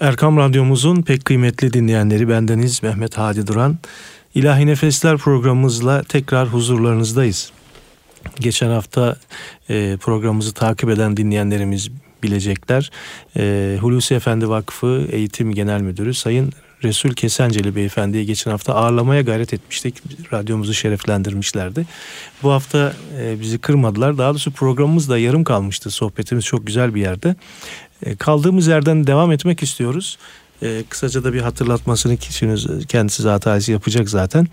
Erkam Radyomuzun pek kıymetli dinleyenleri bendeniz Mehmet Hadi Duran. İlahi Nefesler programımızla tekrar huzurlarınızdayız. Geçen hafta e, programımızı takip eden dinleyenlerimiz bilecekler. E, Hulusi Efendi Vakfı Eğitim Genel Müdürü Sayın Resul Kesenceli Beyefendi'yi geçen hafta ağırlamaya gayret etmiştik. Radyomuzu şereflendirmişlerdi. Bu hafta e, bizi kırmadılar. Daha doğrusu programımız da yarım kalmıştı. Sohbetimiz çok güzel bir yerde. E, kaldığımız yerden devam etmek istiyoruz. E, kısaca da bir hatırlatmasını kişiniz kendisi zaten yapacak zaten.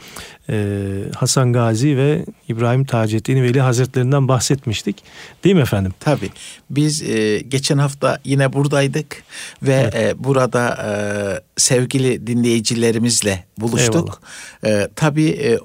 E, Hasan Gazi ve İbrahim Taceddin Veli Hazretlerinden bahsetmiştik. Değil mi efendim? Tabii. Biz e, geçen hafta yine buradaydık ve evet. e, burada e, sevgili dinleyicilerimizle buluştuk. E, tabii e,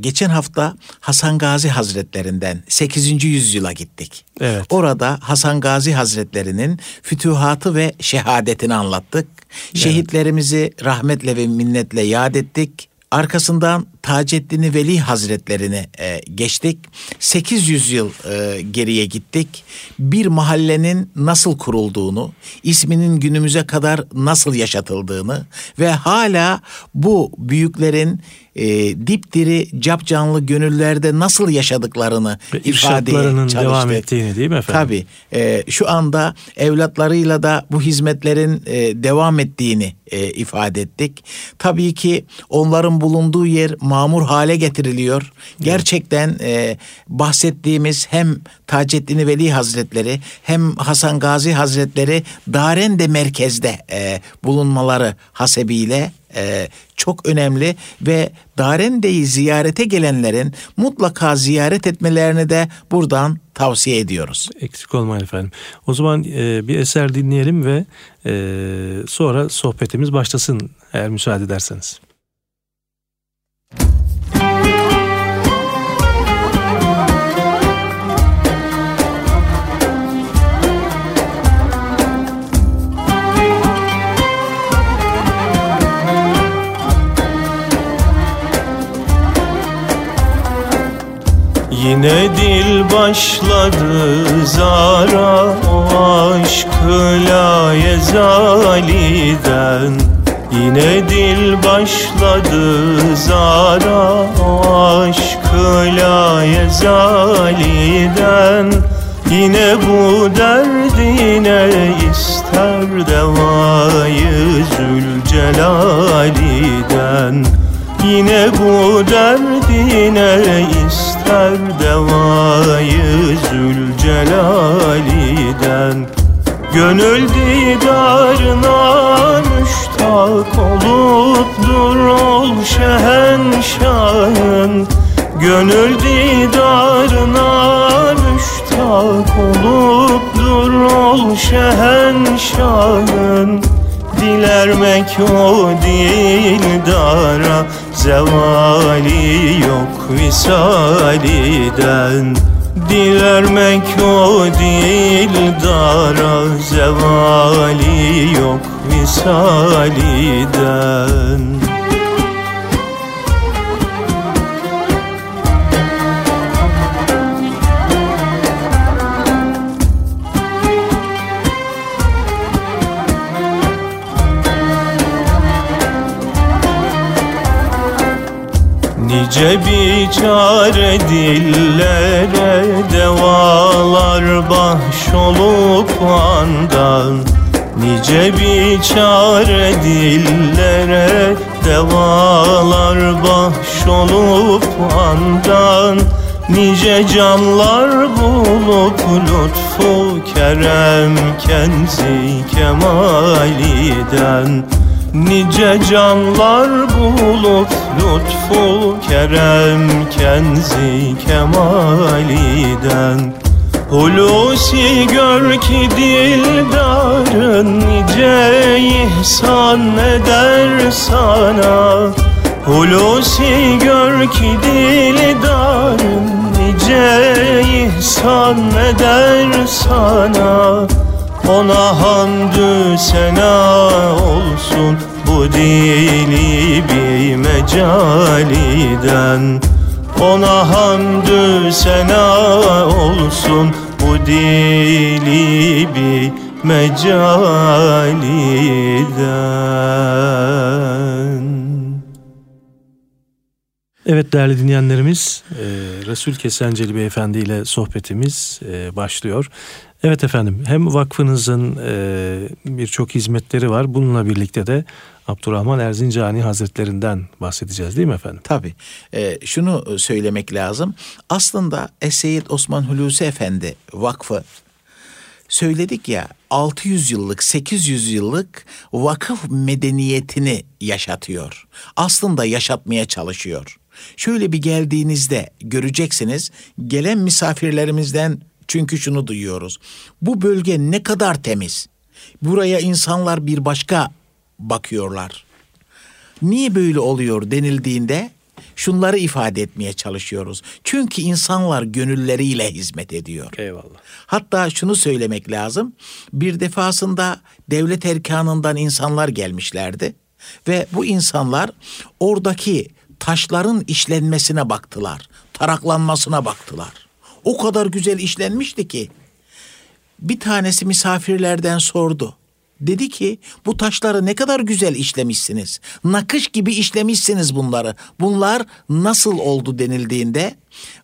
geçen hafta Hasan Gazi Hazretlerinden 8. yüzyıla gittik. Evet. Orada Hasan Gazi Hazretlerinin fütühatı ve şehadetini anlattık. Evet. Şehitlerimizi rahmetle ve minnetle yad ettik. Arkasından Taceddin Veli Hazretlerini e, geçtik. 800 yıl e, geriye gittik. Bir mahallenin nasıl kurulduğunu, isminin günümüze kadar nasıl yaşatıldığını ve hala bu büyüklerin e, dipdiri cap canlı gönüllerde nasıl yaşadıklarını Ve ifade çalıştık. devam ettiğini değil mi efendim? Tabii. E, şu anda evlatlarıyla da bu hizmetlerin e, devam ettiğini e, ifade ettik. Tabii ki onların bulunduğu yer mamur hale getiriliyor. Gerçekten e, bahsettiğimiz hem Taceddin Veli Hazretleri hem Hasan Gazi Hazretleri Darende merkezde e, bulunmaları hasebiyle e, çok önemli ve Darende'yi ziyarete gelenlerin mutlaka ziyaret etmelerini de buradan tavsiye ediyoruz. Eksik olmayın efendim. O zaman e, bir eser dinleyelim ve e, sonra sohbetimiz başlasın eğer müsaade ederseniz. Yine dil başladı zara o aşkı la yezaliden. Yine dil başladı zara o aşkı la yezaliden. Yine bu derdine ister devayı Zülcelaliden Yine bu derdine ister devayı Zülcelaliden Gönül didarına müştak olup dur ol şehenşahın. Gönül didarına müştak olup dur ol şehenşahın Dilermek o dildara Zevali yok visaliden. Dilermek o dildara Zevali yok visaliden Nice biçare dillere devalar bahşolup andan. Nice biçare dillere devalar bahşolup andan. Nice canlar bulup lütfu kerem kenzi kemaliden Nice canlar bulup lütfu kerem kenzi kemaliden. Hulusi gör ki dildarın nice ihsan eder sana. Hulusi gör ki dildarın nice ihsan eder sana ona hamdü sena olsun bu dili bir mecaliden Ona hamdü sena olsun bu dili bir mecaliden Evet değerli dinleyenlerimiz e, Resul Kesenceli Beyefendi ile sohbetimiz e, başlıyor. Evet efendim hem vakfınızın e, birçok hizmetleri var. Bununla birlikte de Abdurrahman Erzincani Hazretlerinden bahsedeceğiz değil mi efendim? Tabii. E, şunu söylemek lazım. Aslında Eseyid Osman Hulusi Efendi Vakfı söyledik ya 600 yıllık 800 yıllık vakıf medeniyetini yaşatıyor. Aslında yaşatmaya çalışıyor. Şöyle bir geldiğinizde göreceksiniz gelen misafirlerimizden çünkü şunu duyuyoruz. Bu bölge ne kadar temiz. Buraya insanlar bir başka bakıyorlar. Niye böyle oluyor denildiğinde şunları ifade etmeye çalışıyoruz. Çünkü insanlar gönülleriyle hizmet ediyor. Eyvallah. Hatta şunu söylemek lazım. Bir defasında devlet erkanından insanlar gelmişlerdi ve bu insanlar oradaki taşların işlenmesine baktılar. Taraklanmasına baktılar. O kadar güzel işlenmişti ki bir tanesi misafirlerden sordu. Dedi ki bu taşları ne kadar güzel işlemişsiniz. Nakış gibi işlemişsiniz bunları. Bunlar nasıl oldu denildiğinde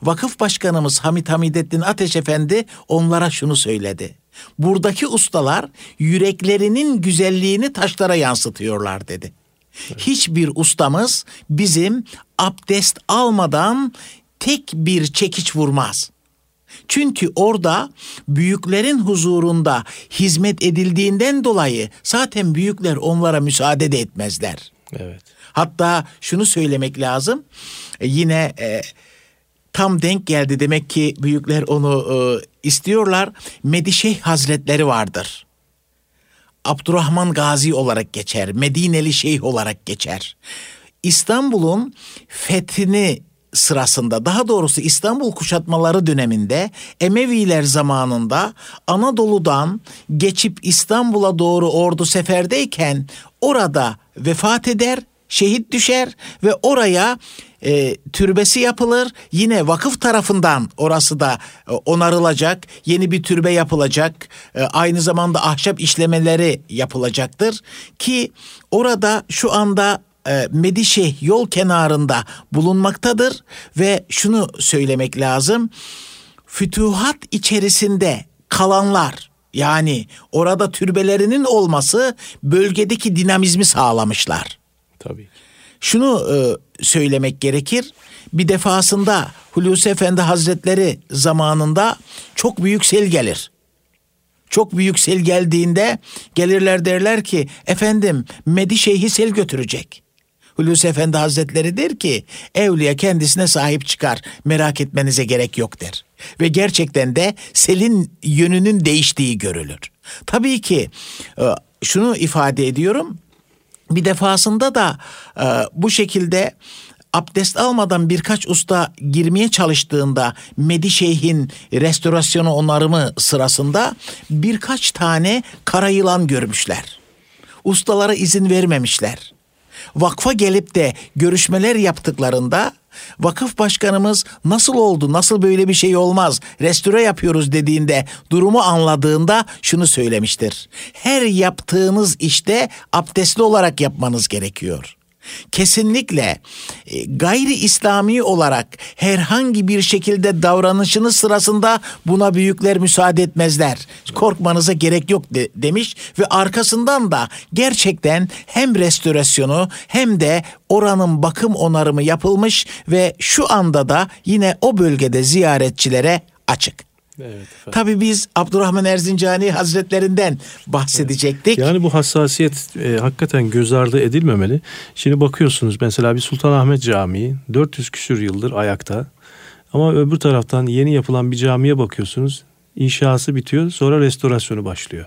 vakıf başkanımız Hamit Hamidettin Ateş Efendi onlara şunu söyledi. Buradaki ustalar yüreklerinin güzelliğini taşlara yansıtıyorlar dedi. Hiçbir ustamız bizim abdest almadan tek bir çekiç vurmaz. Çünkü orada büyüklerin huzurunda hizmet edildiğinden dolayı zaten büyükler onlara müsaade de etmezler. Evet. Hatta şunu söylemek lazım. E, yine e, tam denk geldi demek ki büyükler onu e, istiyorlar. Medişeh Hazretleri vardır. Abdurrahman Gazi olarak geçer. Medineli Şeyh olarak geçer. İstanbul'un fethini sırasında daha doğrusu İstanbul kuşatmaları döneminde Emeviler zamanında Anadolu'dan geçip İstanbul'a doğru ordu seferdeyken orada vefat eder, şehit düşer ve oraya e, türbesi yapılır. Yine vakıf tarafından orası da e, onarılacak. Yeni bir türbe yapılacak. E, aynı zamanda ahşap işlemeleri yapılacaktır. Ki orada şu anda e, Medişeh yol kenarında bulunmaktadır. Ve şunu söylemek lazım. Fütuhat içerisinde kalanlar yani orada türbelerinin olması bölgedeki dinamizmi sağlamışlar. Tabii. Şunu e, söylemek gerekir. Bir defasında Hulusi Efendi Hazretleri zamanında çok büyük sel gelir. Çok büyük sel geldiğinde gelirler derler ki efendim Medi Şeyh'i sel götürecek. Hulusi Efendi Hazretleri der ki evliya kendisine sahip çıkar merak etmenize gerek yok der. Ve gerçekten de selin yönünün değiştiği görülür. Tabii ki e, şunu ifade ediyorum bir defasında da e, bu şekilde abdest almadan birkaç usta girmeye çalıştığında Medi Şeyh'in restorasyonu onarımı sırasında birkaç tane kara yılan görmüşler. Ustalara izin vermemişler. Vakfa gelip de görüşmeler yaptıklarında vakıf başkanımız nasıl oldu nasıl böyle bir şey olmaz restore yapıyoruz dediğinde durumu anladığında şunu söylemiştir. Her yaptığınız işte abdestli olarak yapmanız gerekiyor kesinlikle e, gayri İslami olarak herhangi bir şekilde davranışınız sırasında buna büyükler müsaade etmezler. Korkmanıza gerek yok de, demiş ve arkasından da gerçekten hem restorasyonu hem de oranın bakım onarımı yapılmış ve şu anda da yine o bölgede ziyaretçilere açık. Evet, Tabii biz Abdurrahman Erzincani Hazretlerinden bahsedecektik. Yani bu hassasiyet e, hakikaten göz ardı edilmemeli. Şimdi bakıyorsunuz mesela bir Sultanahmet Camii 400 küsür yıldır ayakta. Ama öbür taraftan yeni yapılan bir camiye bakıyorsunuz. İnşası bitiyor sonra restorasyonu başlıyor.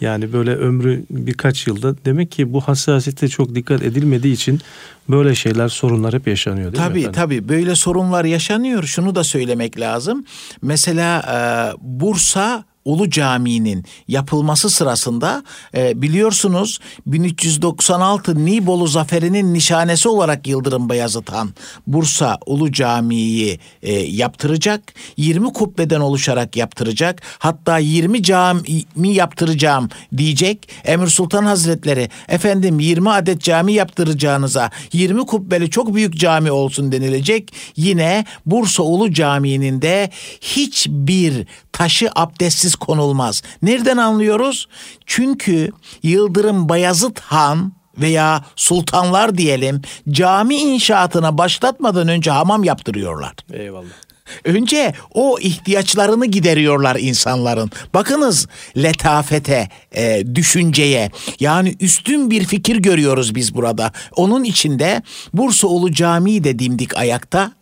Yani böyle ömrü birkaç yılda demek ki bu hassasiyete çok dikkat edilmediği için böyle şeyler sorunlar hep yaşanıyor değil tabii, mi efendim? Tabii böyle sorunlar yaşanıyor. Şunu da söylemek lazım. Mesela e, Bursa Ulu Camii'nin yapılması sırasında e, biliyorsunuz 1396 Nibolu Zaferi'nin nişanesi olarak Yıldırım Bayezid Han Bursa Ulu Camii'yi e, yaptıracak. 20 kubbeden oluşarak yaptıracak. Hatta 20 cami yaptıracağım diyecek. Emir Sultan Hazretleri efendim 20 adet cami yaptıracağınıza 20 kubbeli çok büyük cami olsun denilecek. Yine Bursa Ulu Camii'nin de hiçbir taşı abdestsiz konulmaz. Nereden anlıyoruz? Çünkü Yıldırım Bayazıt Han veya sultanlar diyelim cami inşaatına başlatmadan önce hamam yaptırıyorlar. Eyvallah. Önce o ihtiyaçlarını gideriyorlar insanların. Bakınız letafete, e, düşünceye yani üstün bir fikir görüyoruz biz burada. Onun içinde Bursaoğlu Camii de dimdik ayakta.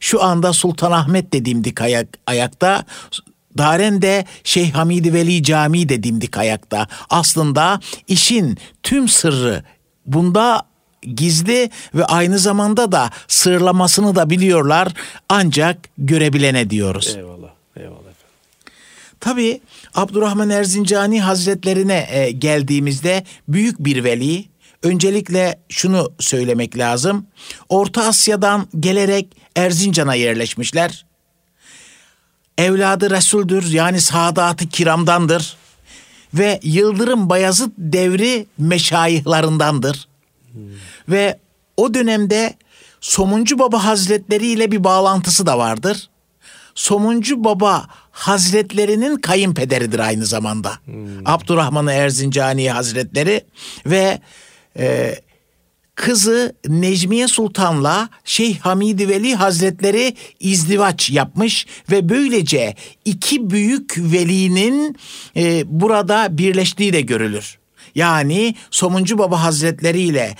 Şu anda Sultanahmet de dimdik ayak, ayakta. Daren'de Şeyh Hamidi Veli Camii de dimdik ayakta. Aslında işin tüm sırrı bunda gizli ve aynı zamanda da sırlamasını da biliyorlar ancak görebilene diyoruz. Eyvallah. Eyvallah efendim. Tabi Abdurrahman Erzincani Hazretlerine e, geldiğimizde büyük bir veli. Öncelikle şunu söylemek lazım. Orta Asya'dan gelerek Erzincan'a yerleşmişler. Evladı Resul'dür yani Sadat-ı Kiram'dandır. Ve Yıldırım Bayazıt devri meşayihlarındandır. Hmm. Ve o dönemde Somuncu Baba Hazretleri ile bir bağlantısı da vardır. Somuncu Baba Hazretlerinin kayınpederidir aynı zamanda. Hmm. Abdurrahman Erzincani Hazretleri ve e, kızı Necmiye Sultan'la Şeyh Hamidi Veli Hazretleri izdivaç yapmış ve böylece iki büyük velinin e, burada birleştiği de görülür. Yani Somuncu Baba Hazretleri ile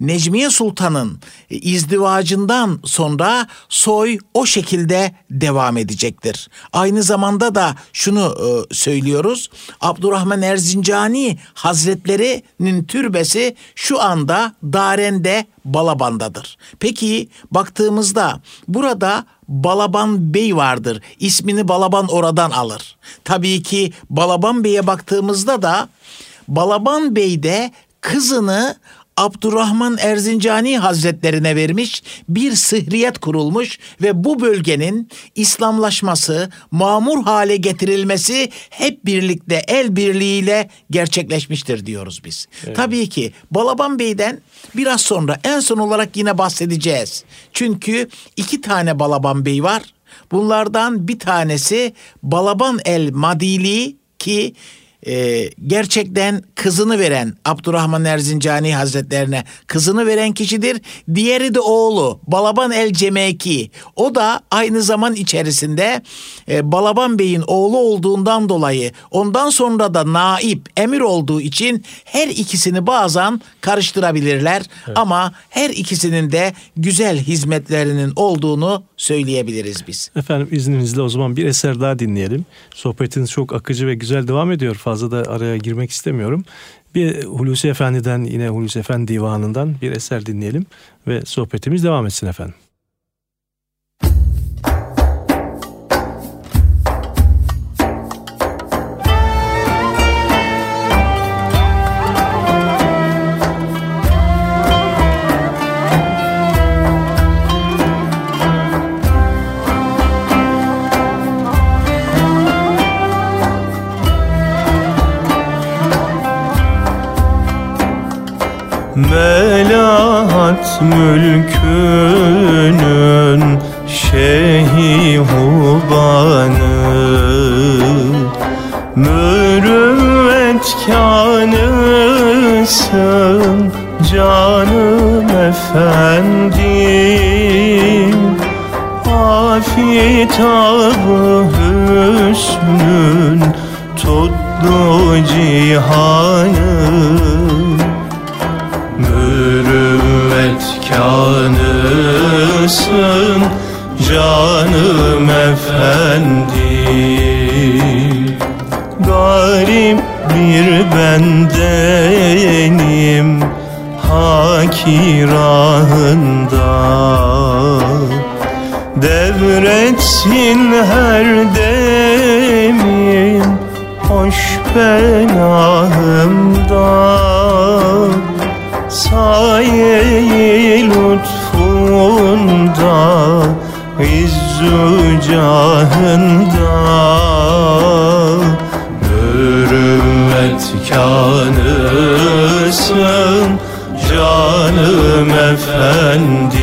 Necmiye Sultan'ın izdivacından sonra soy o şekilde devam edecektir. Aynı zamanda da şunu e, söylüyoruz. Abdurrahman Erzincani Hazretleri'nin türbesi şu anda Daren'de Balaban'dadır. Peki baktığımızda burada Balaban Bey vardır. İsmini Balaban oradan alır. Tabii ki Balaban Bey'e baktığımızda da Balaban Bey de kızını Abdurrahman Erzincani Hazretlerine vermiş bir sıhriyet kurulmuş ve bu bölgenin İslamlaşması, mamur hale getirilmesi hep birlikte el birliğiyle gerçekleşmiştir diyoruz biz. Evet. Tabii ki Balaban Bey'den biraz sonra en son olarak yine bahsedeceğiz. Çünkü iki tane Balaban Bey var. Bunlardan bir tanesi Balaban el Madili ki e, gerçekten kızını veren Abdurrahman Erzincani Hazretlerine kızını veren kişidir. Diğeri de oğlu Balaban el Cemeki. O da aynı zaman içerisinde e, Balaban Bey'in oğlu olduğundan dolayı ondan sonra da naip emir olduğu için her ikisini bazen karıştırabilirler. Evet. Ama her ikisinin de güzel hizmetlerinin olduğunu söyleyebiliriz biz. Efendim izninizle o zaman bir eser daha dinleyelim. Sohbetiniz çok akıcı ve güzel devam ediyor fazla da araya girmek istemiyorum. Bir Hulusi Efendi'den yine Hulusi Efendi divanından bir eser dinleyelim ve sohbetimiz devam etsin efendim. Melahat mülkünün şeyhi hubanı Mürüvvet kanısın canım efendim Afitabı hüsnün tuttu cihanı kanısın canım efendi. Garip bir bendenim hakirahında. Devretsin her demin hoş penahımda Saye-i lütfunda İzzü cahında. Mürüvvetkanısın canım efendim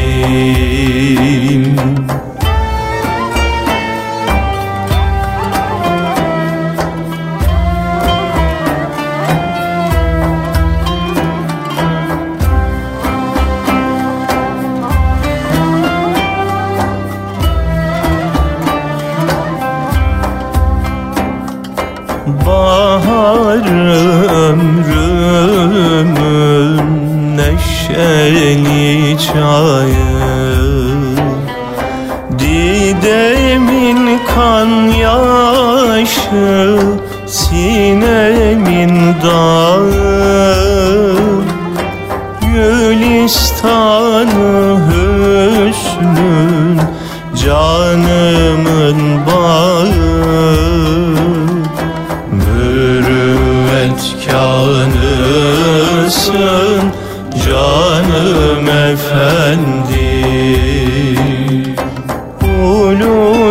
yaşı Sinemin dağı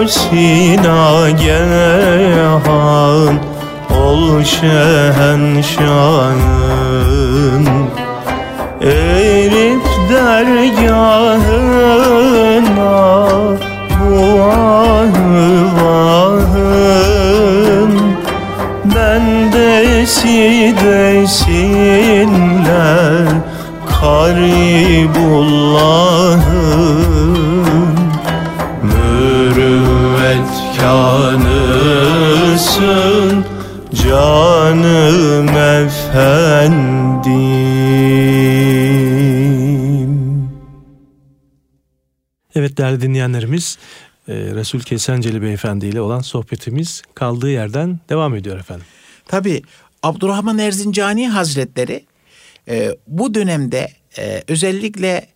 Hulusina gehan ol şehenşahın Erip dergahına bu ahvahın Bendesi desinler Karibullah'ın Mürüvvetkanısın canım efendim Evet değerli dinleyenlerimiz e, Resul Kesenceli Beyefendi ile olan sohbetimiz kaldığı yerden devam ediyor efendim. Tabi Abdurrahman Erzincani Hazretleri e, bu dönemde e, özellikle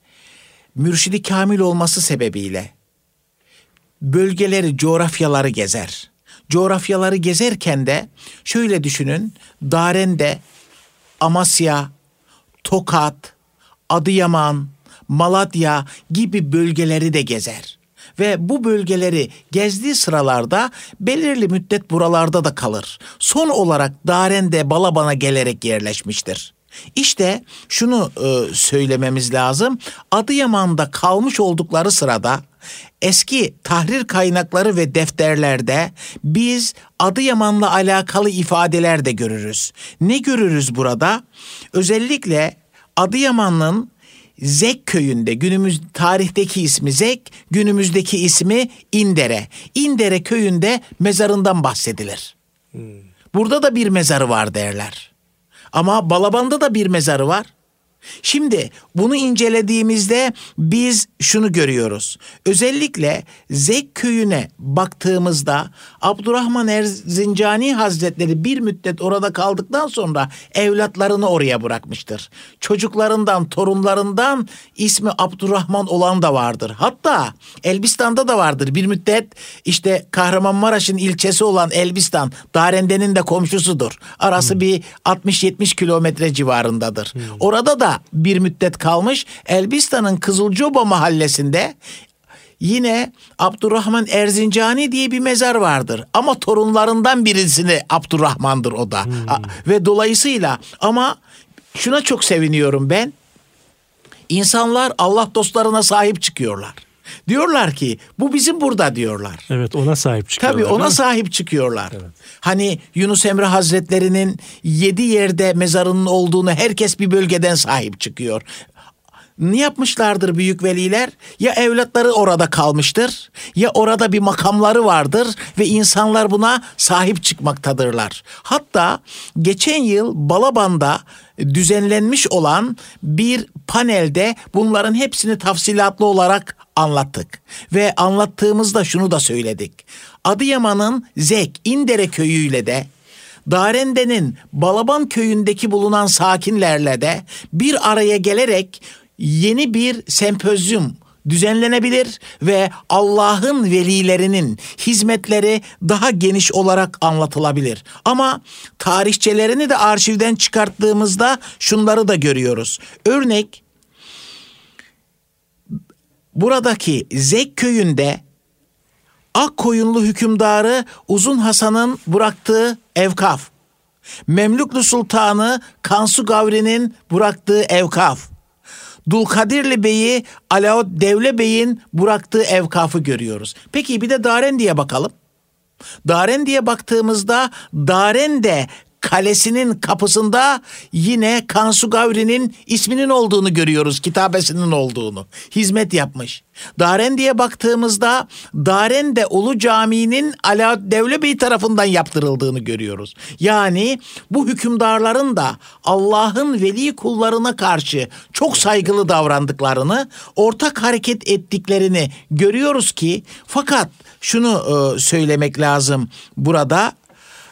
mürşidi kamil olması sebebiyle bölgeleri, coğrafyaları gezer. Coğrafyaları gezerken de şöyle düşünün, Daren'de, Amasya, Tokat, Adıyaman, Malatya gibi bölgeleri de gezer. Ve bu bölgeleri gezdiği sıralarda belirli müddet buralarda da kalır. Son olarak Daren'de Balaban'a gelerek yerleşmiştir. İşte şunu e, söylememiz lazım. Adıyaman'da kalmış oldukları sırada eski tahrir kaynakları ve defterlerde biz Adıyaman'la alakalı ifadeler de görürüz. Ne görürüz burada? Özellikle Adıyaman'ın Zek köyünde günümüz tarihteki ismi Zek, günümüzdeki ismi İndere. İndere köyünde mezarından bahsedilir. Burada da bir mezarı var derler. Ama Balaban'da da bir mezarı var. Şimdi bunu incelediğimizde biz şunu görüyoruz. Özellikle Zek köyüne baktığımızda Abdurrahman Erzincani Hazretleri bir müddet orada kaldıktan sonra evlatlarını oraya bırakmıştır. Çocuklarından, torunlarından ismi Abdurrahman olan da vardır. Hatta Elbistan'da da vardır. Bir müddet işte Kahramanmaraş'ın ilçesi olan Elbistan, Darende'nin de komşusudur. Arası bir 60-70 kilometre civarındadır. Orada da bir müddet kalmış. Elbistan'ın Kızılcıoba mahallesinde yine Abdurrahman Erzincani diye bir mezar vardır. Ama torunlarından birisini Abdurrahman'dır o da. A- Ve dolayısıyla ama şuna çok seviniyorum ben. İnsanlar Allah dostlarına sahip çıkıyorlar. Diyorlar ki bu bizim burada diyorlar. Evet ona sahip çıkıyorlar. Tabii ona sahip çıkıyorlar. Hani Yunus Emre Hazretleri'nin yedi yerde mezarının olduğunu herkes bir bölgeden sahip çıkıyor. Ne yapmışlardır büyük veliler? Ya evlatları orada kalmıştır ya orada bir makamları vardır ve insanlar buna sahip çıkmaktadırlar. Hatta geçen yıl Balaban'da düzenlenmiş olan bir panelde bunların hepsini tafsilatlı olarak anlattık. Ve anlattığımızda şunu da söyledik. Adıyaman'ın Zek, İndere köyüyle de Darende'nin Balaban köyündeki bulunan sakinlerle de bir araya gelerek yeni bir sempozyum düzenlenebilir ve Allah'ın velilerinin hizmetleri daha geniş olarak anlatılabilir. Ama tarihçelerini de arşivden çıkarttığımızda şunları da görüyoruz. Örnek buradaki Zek köyünde Akkoyunlu hükümdarı Uzun Hasan'ın bıraktığı evkaf. Memlüklü Sultanı Kansu Gavri'nin bıraktığı evkaf. Dulkadirli Bey'i Alaut Devle Bey'in bıraktığı evkafı görüyoruz. Peki bir de Darendi'ye bakalım. Darendi'ye baktığımızda Darende kalesinin kapısında yine Kansu Gavri'nin isminin olduğunu görüyoruz. Kitabesinin olduğunu. Hizmet yapmış. Darendi'ye baktığımızda Darende Ulu Camii'nin Ala Devle Bey tarafından yaptırıldığını görüyoruz. Yani bu hükümdarların da Allah'ın veli kullarına karşı çok saygılı davrandıklarını, ortak hareket ettiklerini görüyoruz ki fakat şunu e, söylemek lazım burada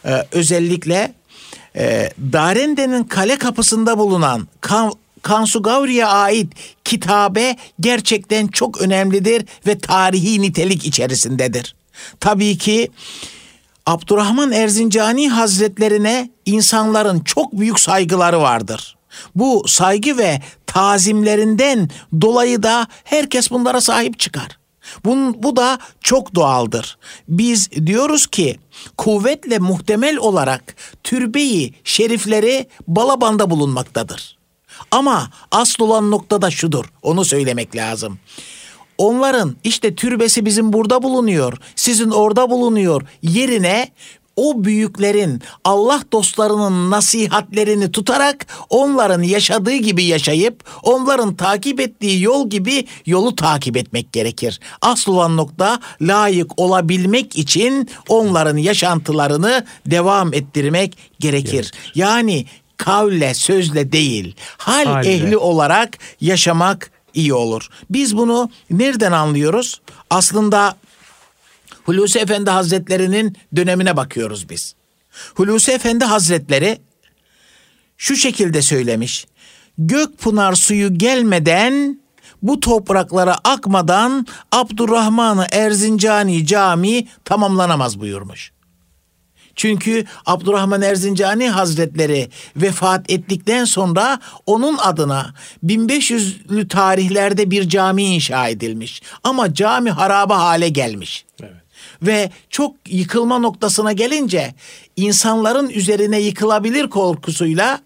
e, özellikle e, Darende'nin kale kapısında bulunan kan, Kansu Gavri'ye ait kitabe gerçekten çok önemlidir ve tarihi nitelik içerisindedir. Tabii ki Abdurrahman Erzincani Hazretlerine insanların çok büyük saygıları vardır. Bu saygı ve tazimlerinden dolayı da herkes bunlara sahip çıkar. Bunun, bu da çok doğaldır. Biz diyoruz ki kuvvetle muhtemel olarak türbeyi şerifleri Balaban'da bulunmaktadır. Ama asıl olan nokta da şudur. Onu söylemek lazım. Onların işte türbesi bizim burada bulunuyor, sizin orada bulunuyor yerine o büyüklerin Allah dostlarının nasihatlerini tutarak onların yaşadığı gibi yaşayıp onların takip ettiği yol gibi yolu takip etmek gerekir. Asıl olan nokta layık olabilmek için onların yaşantılarını devam ettirmek gerekir. gerekir. Yani kavle sözle değil hal Halde. ehli olarak yaşamak iyi olur. Biz bunu nereden anlıyoruz? Aslında Hulusi Efendi Hazretleri'nin dönemine bakıyoruz biz. Hulusi Efendi Hazretleri şu şekilde söylemiş. Gökpınar suyu gelmeden bu topraklara akmadan Abdurrahman-ı Erzincani Camii tamamlanamaz buyurmuş. Çünkü Abdurrahman Erzincani Hazretleri vefat ettikten sonra onun adına 1500'lü tarihlerde bir cami inşa edilmiş. Ama cami haraba hale gelmiş. Evet ve çok yıkılma noktasına gelince insanların üzerine yıkılabilir korkusuyla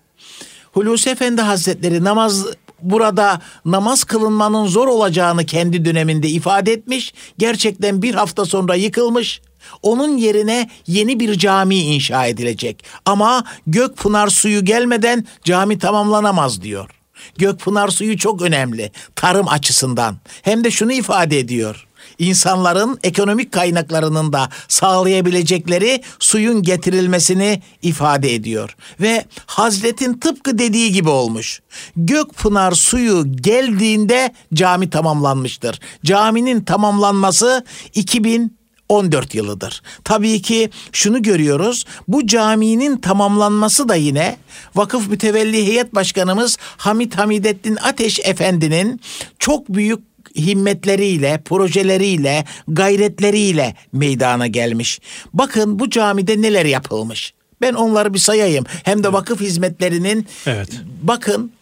Hulusi Efendi Hazretleri namaz burada namaz kılınmanın zor olacağını kendi döneminde ifade etmiş. Gerçekten bir hafta sonra yıkılmış. Onun yerine yeni bir cami inşa edilecek. Ama Gökpınar suyu gelmeden cami tamamlanamaz diyor. Gökpınar suyu çok önemli tarım açısından. Hem de şunu ifade ediyor insanların ekonomik kaynaklarının da sağlayabilecekleri suyun getirilmesini ifade ediyor. Ve Hazretin tıpkı dediği gibi olmuş. Gökpınar suyu geldiğinde cami tamamlanmıştır. Caminin tamamlanması 2000 14 yılıdır. Tabii ki şunu görüyoruz. Bu caminin tamamlanması da yine Vakıf Mütevelli Heyet Başkanımız Hamit Hamidettin Ateş Efendi'nin çok büyük himmetleriyle, projeleriyle, gayretleriyle meydana gelmiş. Bakın bu camide neler yapılmış. Ben onları bir sayayım. Hem de vakıf hizmetlerinin evet. bakın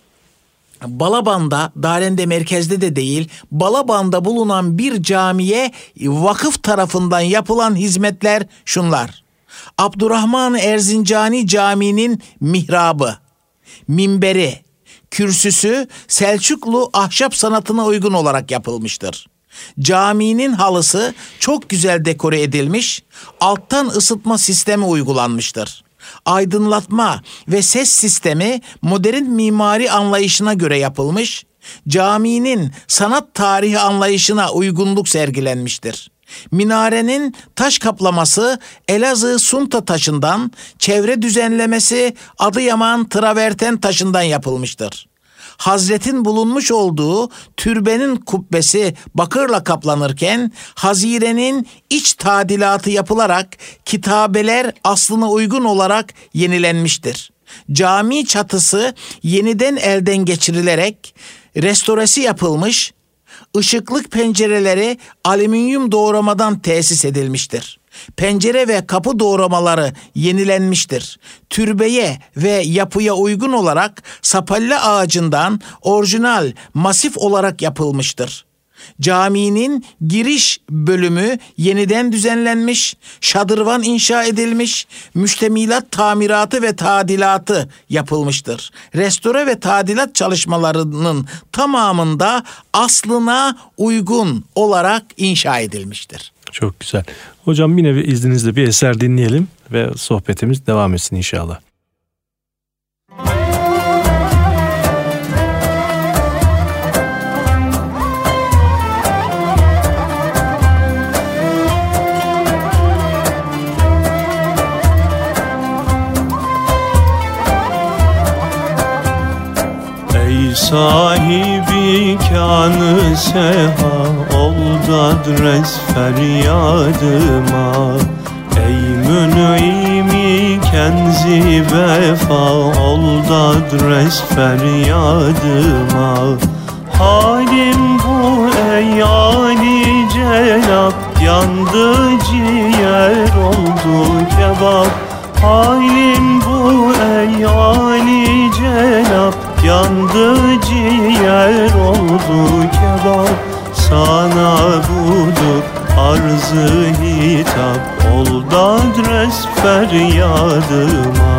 Balaban'da, Darende merkezde de değil, Balaban'da bulunan bir camiye vakıf tarafından yapılan hizmetler şunlar. Abdurrahman Erzincani Camii'nin mihrabı, minberi, kürsüsü Selçuklu ahşap sanatına uygun olarak yapılmıştır. Caminin halısı çok güzel dekore edilmiş, alttan ısıtma sistemi uygulanmıştır. Aydınlatma ve ses sistemi modern mimari anlayışına göre yapılmış, caminin sanat tarihi anlayışına uygunluk sergilenmiştir. Minarenin taş kaplaması Elazığ Sunta taşından, çevre düzenlemesi Adıyaman traverten taşından yapılmıştır. Hazretin bulunmuş olduğu türbenin kubbesi bakırla kaplanırken hazirenin iç tadilatı yapılarak kitabeler aslına uygun olarak yenilenmiştir. Cami çatısı yeniden elden geçirilerek restoresi yapılmış, ışıklık pencereleri alüminyum doğramadan tesis edilmiştir. Pencere ve kapı doğramaları yenilenmiştir. Türbeye ve yapıya uygun olarak sapalla ağacından orijinal masif olarak yapılmıştır. Caminin giriş bölümü yeniden düzenlenmiş, şadırvan inşa edilmiş, müştemilat tamiratı ve tadilatı yapılmıştır. Restore ve tadilat çalışmalarının tamamında aslına uygun olarak inşa edilmiştir. Çok güzel. Hocam yine izninizle bir eser dinleyelim ve sohbetimiz devam etsin inşallah. Sahibi kanı seha Ol adres feryadıma. Ey mün'imi kenzi vefa Ol adres feryadıma. Halim bu ey Ali Cenab Yandı ciğer oldu kebap. Halim bu ey Ali Cenab Yandı ciğer oldu kebap. Sana budur arzı hitap. Oldu adres feryadıma.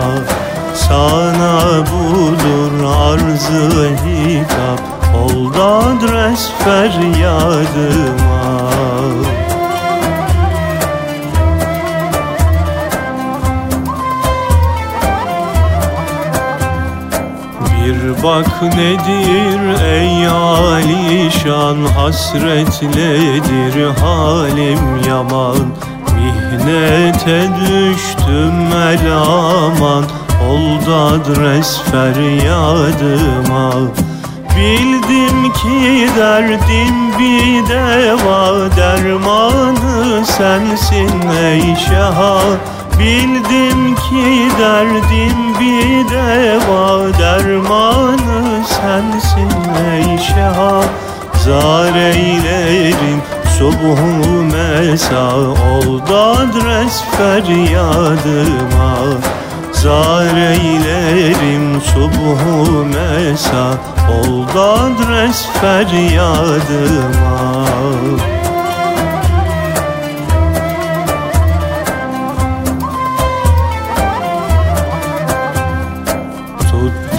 Sana budur arzı hitap. Oldu adres feryadıma bak nedir ey alişan Hasretledir halim yaman. Mihnete düştüm el aman Oldu adres feryadıma. Bildim ki derdim bir deva Dermanı sensin ey şeha Bildim ki derdim bir deva Dermanı sensin ey şeha Zar eylerim subuhu mesa Oldu adres feryadıma. Zar eylerim subuhu mesa Oldu adres feryadıma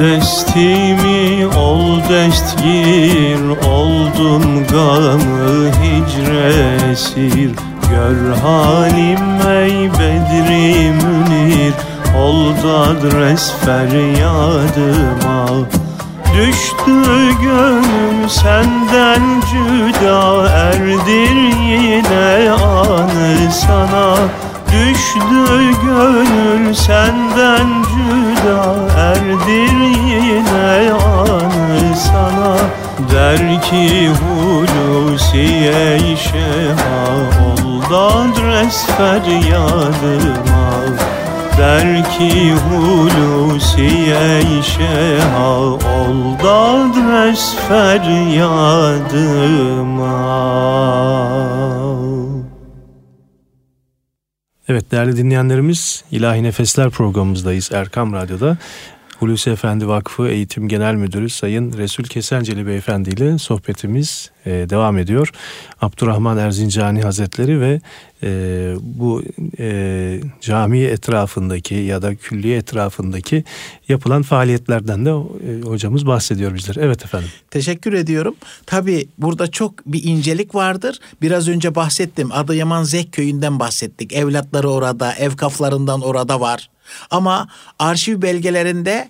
Destimi ol destgir Oldum gamı hicre esir Gör halim ey bedri münir Oldu adres feryadıma. Düştü gönül senden cüda Erdir yine anı sana Düştü gönül senden cüda Erdir yine anı sana. Der ki Hulusi ey şeha Oldu adres feryadıma. Der ki Hulusi ey şeha Oldu adres feryadıma Evet değerli dinleyenlerimiz İlahi Nefesler programımızdayız Erkam Radyo'da. Hulusi Efendi Vakfı Eğitim Genel Müdürü Sayın Resul Kesenceli Beyefendi ile sohbetimiz e, devam ediyor. Abdurrahman Erzincani Hazretleri ve e, bu e, cami etrafındaki ya da külliye etrafındaki yapılan faaliyetlerden de e, hocamız bahsediyor bizlere. Evet efendim. Teşekkür ediyorum. Tabi burada çok bir incelik vardır. Biraz önce bahsettim. Adıyaman Zek köyünden bahsettik. Evlatları orada, evkaflarından orada var. Ama arşiv belgelerinde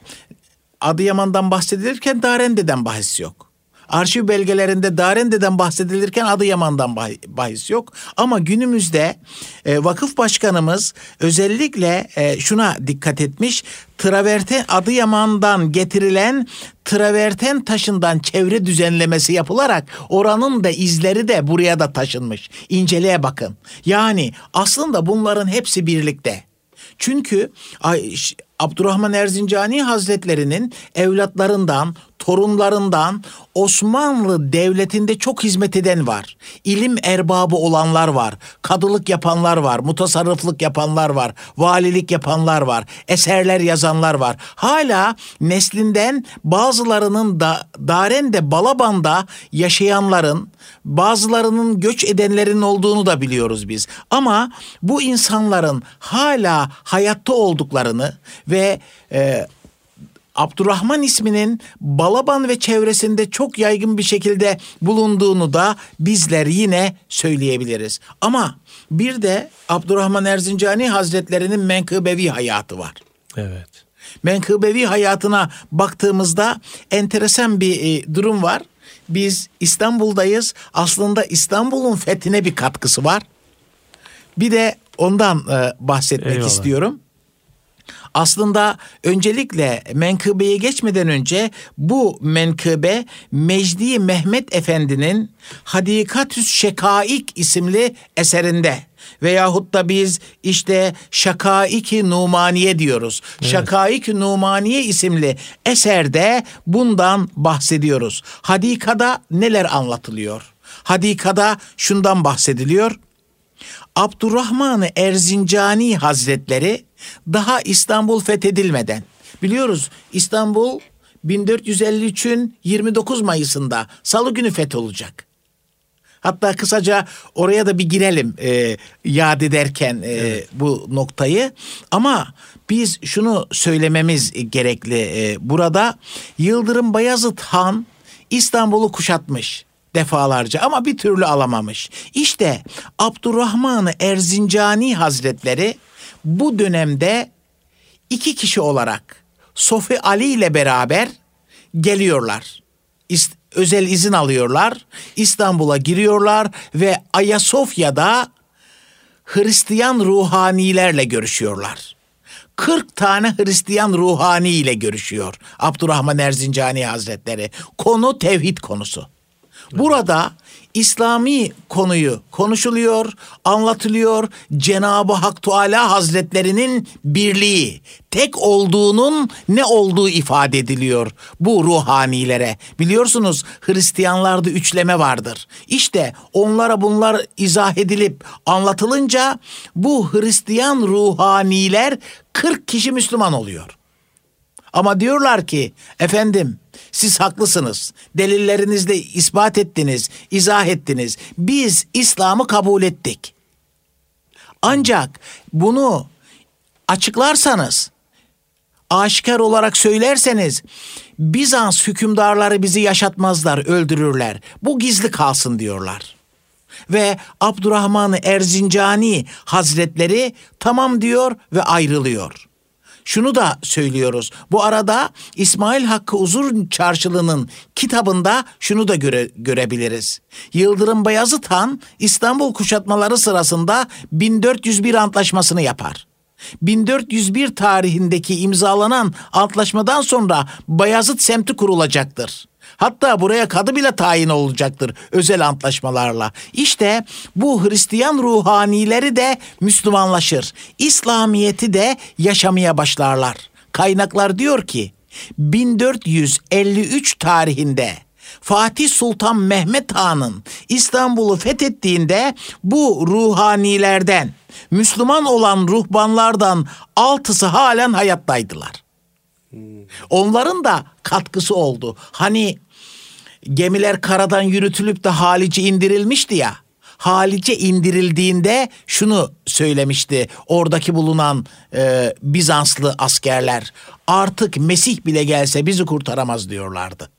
Adıyaman'dan bahsedilirken Darende'den bahis yok. Arşiv belgelerinde Darende'den bahsedilirken Adıyaman'dan bahis yok. Ama günümüzde e, vakıf başkanımız özellikle e, şuna dikkat etmiş. Traverten Adıyaman'dan getirilen traverten taşından çevre düzenlemesi yapılarak oranın da izleri de buraya da taşınmış. İnceliğe bakın. Yani aslında bunların hepsi birlikte. Çünkü Abdurrahman Erzincani Hazretlerinin evlatlarından, torunlarından Osmanlı Devleti'nde çok hizmet eden var. İlim erbabı olanlar var. Kadılık yapanlar var. Mutasarrıflık yapanlar var. Valilik yapanlar var. Eserler yazanlar var. Hala neslinden bazılarının da Daren'de Balaban'da yaşayanların bazılarının göç edenlerin olduğunu da biliyoruz biz. Ama bu insanların hala hayatta olduklarını ve e, Abdurrahman isminin Balaban ve çevresinde çok yaygın bir şekilde bulunduğunu da bizler yine söyleyebiliriz. Ama bir de Abdurrahman Erzincani Hazretlerinin menkıbevi hayatı var. Evet. Menkıbevi hayatına baktığımızda enteresan bir e, durum var. Biz İstanbul'dayız. Aslında İstanbul'un fethine bir katkısı var. Bir de ondan e, bahsetmek Eyvallah. istiyorum. Aslında öncelikle menkıbeye geçmeden önce bu menkıbe Mecdi Mehmet Efendi'nin Hadikatüs Şekaik isimli eserinde veyahut da biz işte Şakaik-i Numaniye diyoruz. Şakaik-i Numaniye isimli eserde bundan bahsediyoruz. Hadikada neler anlatılıyor? Hadikada şundan bahsediliyor. Abdurrahman Erzincani Hazretleri daha İstanbul fethedilmeden biliyoruz İstanbul 1453'ün 29 Mayıs'ında Salı günü fetholacak. Hatta kısaca oraya da bir girelim e, yad ederken e, bu noktayı. Ama biz şunu söylememiz gerekli e, burada. Yıldırım Bayezid Han İstanbul'u kuşatmış defalarca ama bir türlü alamamış. İşte Abdurrahman Erzincani Hazretleri bu dönemde iki kişi olarak Sofi Ali ile beraber geliyorlar. İst- özel izin alıyorlar. İstanbul'a giriyorlar ve Ayasofya'da Hristiyan ruhanilerle görüşüyorlar. 40 tane Hristiyan ruhani ile görüşüyor Abdurrahman Erzincani Hazretleri. Konu tevhid konusu. Burada İslami konuyu konuşuluyor, anlatılıyor. Cenab-ı Hak Teala Hazretlerinin birliği, tek olduğunun ne olduğu ifade ediliyor bu ruhanilere. Biliyorsunuz Hristiyanlarda üçleme vardır. İşte onlara bunlar izah edilip anlatılınca bu Hristiyan ruhaniler 40 kişi Müslüman oluyor. Ama diyorlar ki efendim siz haklısınız. Delillerinizle ispat ettiniz, izah ettiniz. Biz İslam'ı kabul ettik. Ancak bunu açıklarsanız, aşikar olarak söylerseniz Bizans hükümdarları bizi yaşatmazlar, öldürürler. Bu gizli kalsın diyorlar. Ve Abdurrahman Erzincani Hazretleri tamam diyor ve ayrılıyor. Şunu da söylüyoruz. Bu arada İsmail Hakkı Uzun Çarşılı'nın kitabında şunu da göre, görebiliriz. Yıldırım Bayezid Han İstanbul kuşatmaları sırasında 1401 antlaşmasını yapar. 1401 tarihindeki imzalanan antlaşmadan sonra Bayezid semti kurulacaktır. Hatta buraya kadı bile tayin olacaktır özel antlaşmalarla. İşte bu Hristiyan ruhanileri de Müslümanlaşır. İslamiyeti de yaşamaya başlarlar. Kaynaklar diyor ki 1453 tarihinde Fatih Sultan Mehmet Han'ın İstanbul'u fethettiğinde bu ruhanilerden Müslüman olan ruhbanlardan altısı halen hayattaydılar. Onların da katkısı oldu. Hani gemiler karadan yürütülüp de Halice indirilmişti ya. Halice indirildiğinde şunu söylemişti oradaki bulunan e, Bizanslı askerler. Artık Mesih bile gelse bizi kurtaramaz diyorlardı.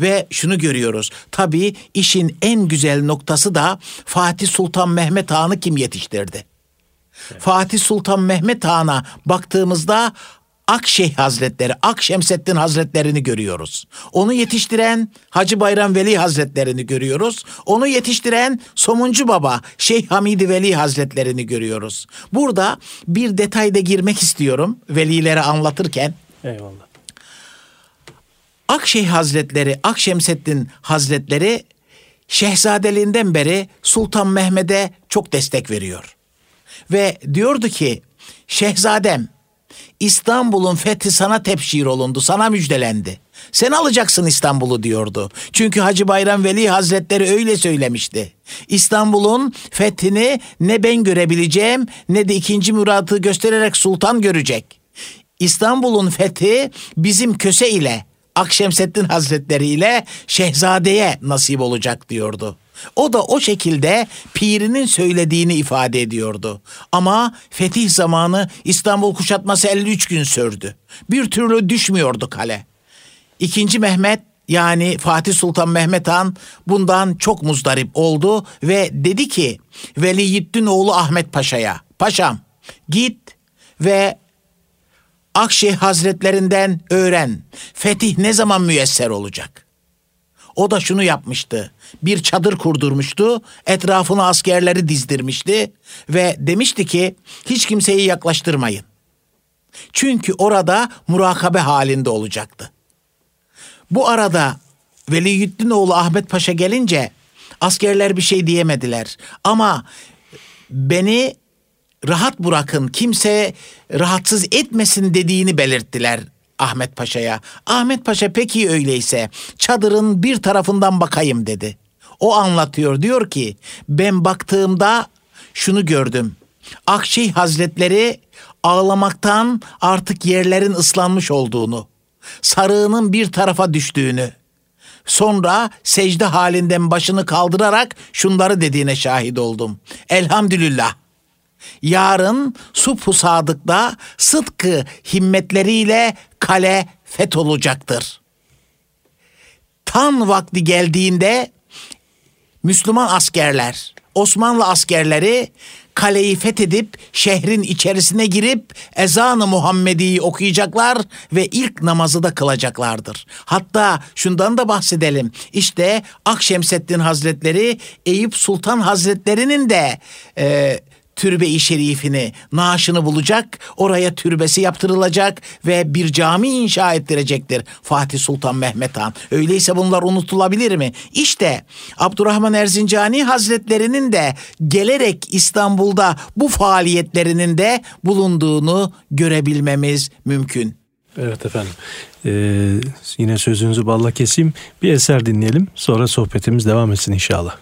Ve şunu görüyoruz. Tabii işin en güzel noktası da Fatih Sultan Mehmet Han'ı kim yetiştirdi? Fatih Sultan Mehmet Han'a baktığımızda Akşeh Hazretleri, Akşemseddin Hazretlerini görüyoruz. Onu yetiştiren Hacı Bayram Veli Hazretlerini görüyoruz. Onu yetiştiren Somuncu Baba Şeyh Hamidi Veli Hazretlerini görüyoruz. Burada bir detayda girmek istiyorum velileri anlatırken. Eyvallah. Akşeh Hazretleri, Akşemseddin Hazretleri şehzadeliğinden beri Sultan Mehmet'e çok destek veriyor. Ve diyordu ki şehzadem İstanbul'un fethi sana tepşir olundu, sana müjdelendi. Sen alacaksın İstanbul'u diyordu. Çünkü Hacı Bayram Veli Hazretleri öyle söylemişti. İstanbul'un fethini ne ben görebileceğim ne de ikinci Murat'ı göstererek sultan görecek. İstanbul'un fethi bizim köse ile Akşemseddin Hazretleri ile Şehzade'ye nasip olacak diyordu. O da o şekilde pirinin söylediğini ifade ediyordu. Ama fetih zamanı İstanbul kuşatması 53 gün sürdü. Bir türlü düşmüyordu kale. İkinci Mehmet yani Fatih Sultan Mehmet Han bundan çok muzdarip oldu ve dedi ki Veliyiddin oğlu Ahmet Paşa'ya Paşam git ve Akşehir Hazretlerinden öğren. Fetih ne zaman müyesser olacak? O da şunu yapmıştı. Bir çadır kurdurmuştu, etrafına askerleri dizdirmişti ve demişti ki hiç kimseyi yaklaştırmayın. Çünkü orada murakabe halinde olacaktı. Bu arada Veliyüddin oğlu Ahmet Paşa gelince askerler bir şey diyemediler. Ama beni rahat bırakın kimse rahatsız etmesin dediğini belirttiler Ahmet Paşa'ya. Ahmet Paşa peki öyleyse çadırın bir tarafından bakayım dedi. O anlatıyor diyor ki ben baktığımda şunu gördüm. Akşey Hazretleri ağlamaktan artık yerlerin ıslanmış olduğunu, sarığının bir tarafa düştüğünü, sonra secde halinden başını kaldırarak şunları dediğine şahit oldum. Elhamdülillah yarın Subhu Sadık'ta sıtkı himmetleriyle kale fetholacaktır. Tam vakti geldiğinde Müslüman askerler, Osmanlı askerleri kaleyi fethedip şehrin içerisine girip ezanı Muhammedi'yi okuyacaklar ve ilk namazı da kılacaklardır. Hatta şundan da bahsedelim. İşte Akşemseddin Hazretleri Eyüp Sultan Hazretleri'nin de e, türbe-i şerifini, naaşını bulacak, oraya türbesi yaptırılacak ve bir cami inşa ettirecektir Fatih Sultan Mehmet Han. Öyleyse bunlar unutulabilir mi? İşte Abdurrahman Erzincani Hazretlerinin de gelerek İstanbul'da bu faaliyetlerinin de bulunduğunu görebilmemiz mümkün. Evet efendim. Ee, yine sözünüzü balla keseyim. Bir eser dinleyelim. Sonra sohbetimiz devam etsin inşallah.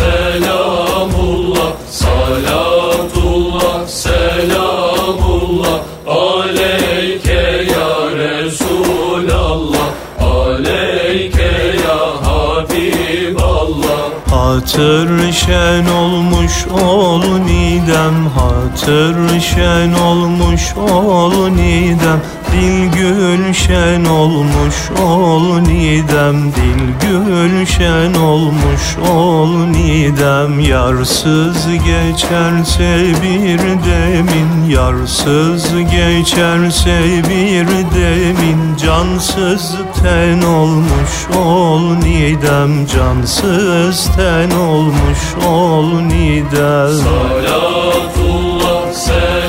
Selamullah. Salatullah selamullah. Aleyke ya Resulallah. Aleyke ya Habiballah. Hatır şen olmuş ol nidem. Hatır şen olmuş ol nidem Dil gülşen olmuş ol nidem Dil gülşen olmuş ol nidem. Yarsız geçerse bir demin Yarsız geçerse bir demin. Cansız ten olmuş ol nidem Cansız ten olmuş ol nidem. Salatullah selamullah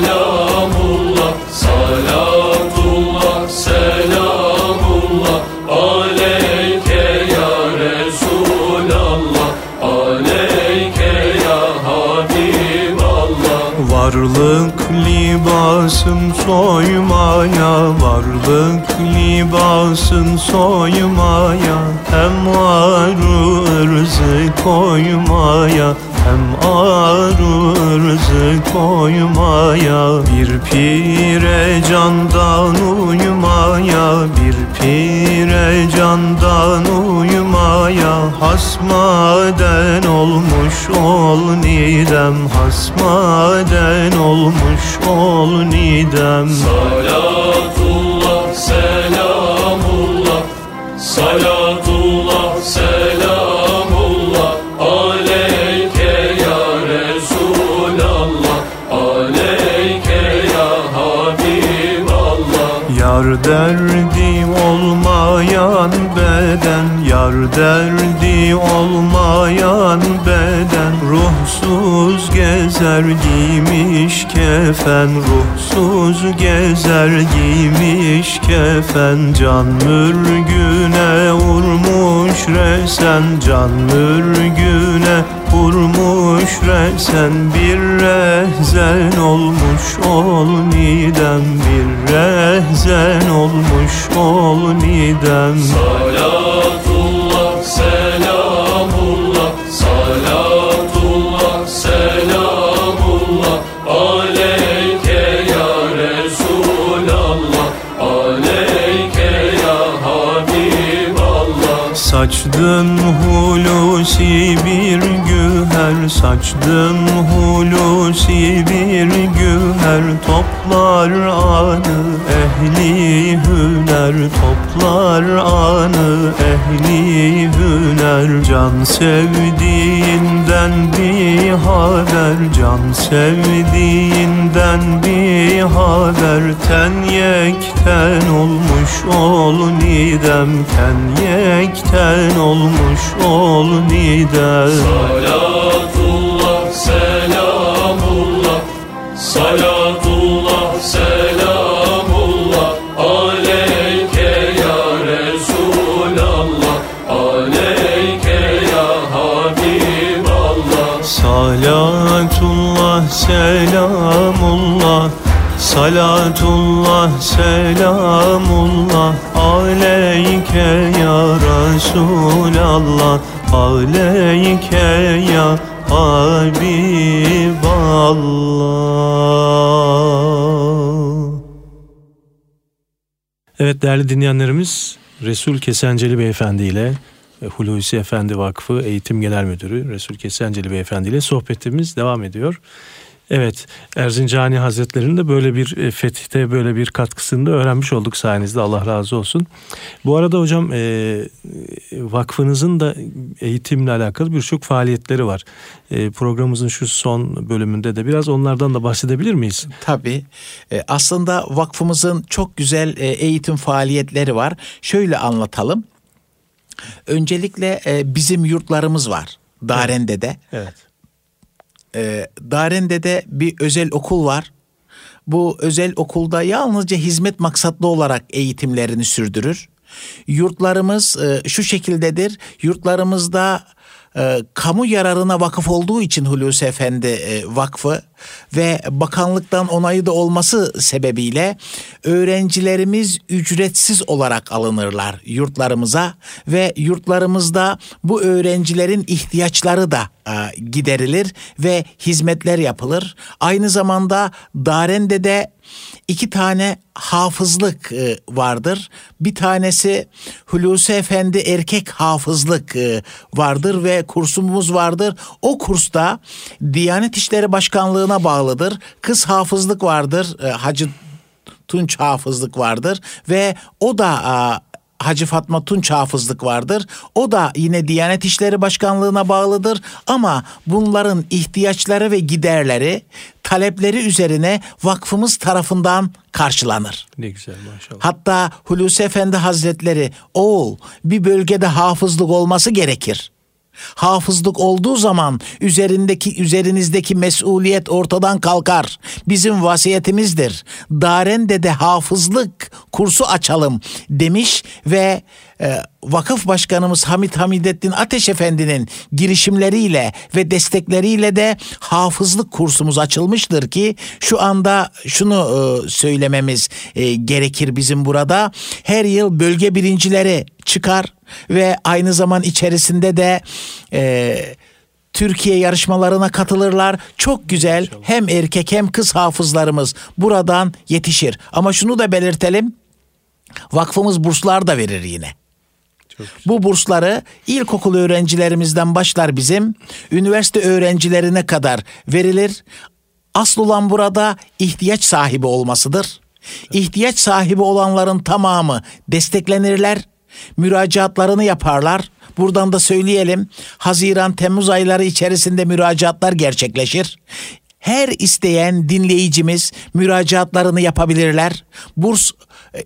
libasın soymaya Varlık libasın soymaya Hem arı ırzı koymaya hem arı ırzı koymaya Bir pire candan uyumaya Bir pire candan uyumaya Hasmaden olmuş ol nidem Hasmaden olmuş ol nidem. Salatullah selamullah Salatullah Yar derdim olmayan beden Yar derdi olmayan beden. Ruhsuz gezer giymiş kefen Ruhsuz gezer giymiş kefen. Can mürgüne vurmuş resen Can mürgüne vurmuş resen Bir rehzen olmuş ol nidem Bir rehzen olmuş ol nidem. Salatullah Saçtın hulusi bir güher Saçtın hulusi bir güher Toplar anı ehli hüner Toplar anı ehli hüner Can sevdiğinden bir haber Can sevdiğinden bir haber. Ten yekten olmuş ol nidem Ten yekten olmuş ol nidem. Salatullah selamullah Salatullah selamullah Salatullah selamullah Aleyke ya Resulallah Aleyke ya Habiballah Evet değerli dinleyenlerimiz Resul Kesenceli Beyefendi ile e, Hulusi Efendi Vakfı Eğitim Genel Müdürü Resul Kesenceli Beyefendi ile sohbetimiz devam ediyor. Evet Erzincani Hazretleri'nin de böyle bir e, fetihte böyle bir katkısını da öğrenmiş olduk sayenizde Allah razı olsun. Bu arada hocam e, vakfınızın da eğitimle alakalı birçok faaliyetleri var. E, programımızın şu son bölümünde de biraz onlardan da bahsedebilir miyiz? Tabii. E, aslında vakfımızın çok güzel e, eğitim faaliyetleri var. Şöyle anlatalım. Öncelikle e, bizim yurtlarımız var. Darende'de. Evet. E, Darende'de bir özel okul var. Bu özel okulda yalnızca hizmet maksatlı olarak eğitimlerini sürdürür. Yurtlarımız e, şu şekildedir. Yurtlarımızda e, kamu yararına vakıf olduğu için Hulusi Efendi e, Vakfı ve bakanlıktan onayı da olması sebebiyle öğrencilerimiz ücretsiz olarak alınırlar yurtlarımıza ve yurtlarımızda bu öğrencilerin ihtiyaçları da e, giderilir ve hizmetler yapılır. Aynı zamanda Darende'de iki tane hafızlık e, vardır. Bir tanesi Hulusi Efendi erkek hafızlık e, vardır ve kursumuz vardır. O kursta Diyanet İşleri Başkanlığı'na bağlıdır. Kız hafızlık vardır. E, Hacı Tunç hafızlık vardır ve o da Hacı Fatma Tunç hafızlık vardır. O da yine Diyanet İşleri Başkanlığı'na bağlıdır ama bunların ihtiyaçları ve giderleri, talepleri üzerine vakfımız tarafından karşılanır. Ne güzel maşallah. Hatta Hulusi Efendi Hazretleri oğul bir bölgede hafızlık olması gerekir. Hafızlık olduğu zaman üzerindeki üzerinizdeki mesuliyet ortadan kalkar. Bizim vasiyetimizdir. Daren'de de hafızlık kursu açalım demiş ve e, vakıf başkanımız Hamit Hamidettin Ateş Efendi'nin girişimleriyle ve destekleriyle de hafızlık kursumuz açılmıştır ki şu anda şunu e, söylememiz e, gerekir bizim burada. Her yıl bölge birincileri çıkar ve aynı zaman içerisinde de e, Türkiye yarışmalarına katılırlar. Çok güzel hem erkek hem kız hafızlarımız buradan yetişir. Ama şunu da belirtelim. Vakfımız burslar da verir yine. Bu bursları ilkokul öğrencilerimizden başlar bizim, üniversite öğrencilerine kadar verilir. Asıl olan burada ihtiyaç sahibi olmasıdır. İhtiyaç sahibi olanların tamamı desteklenirler, müracaatlarını yaparlar. Buradan da söyleyelim, Haziran Temmuz ayları içerisinde müracaatlar gerçekleşir. Her isteyen dinleyicimiz müracaatlarını yapabilirler. Burs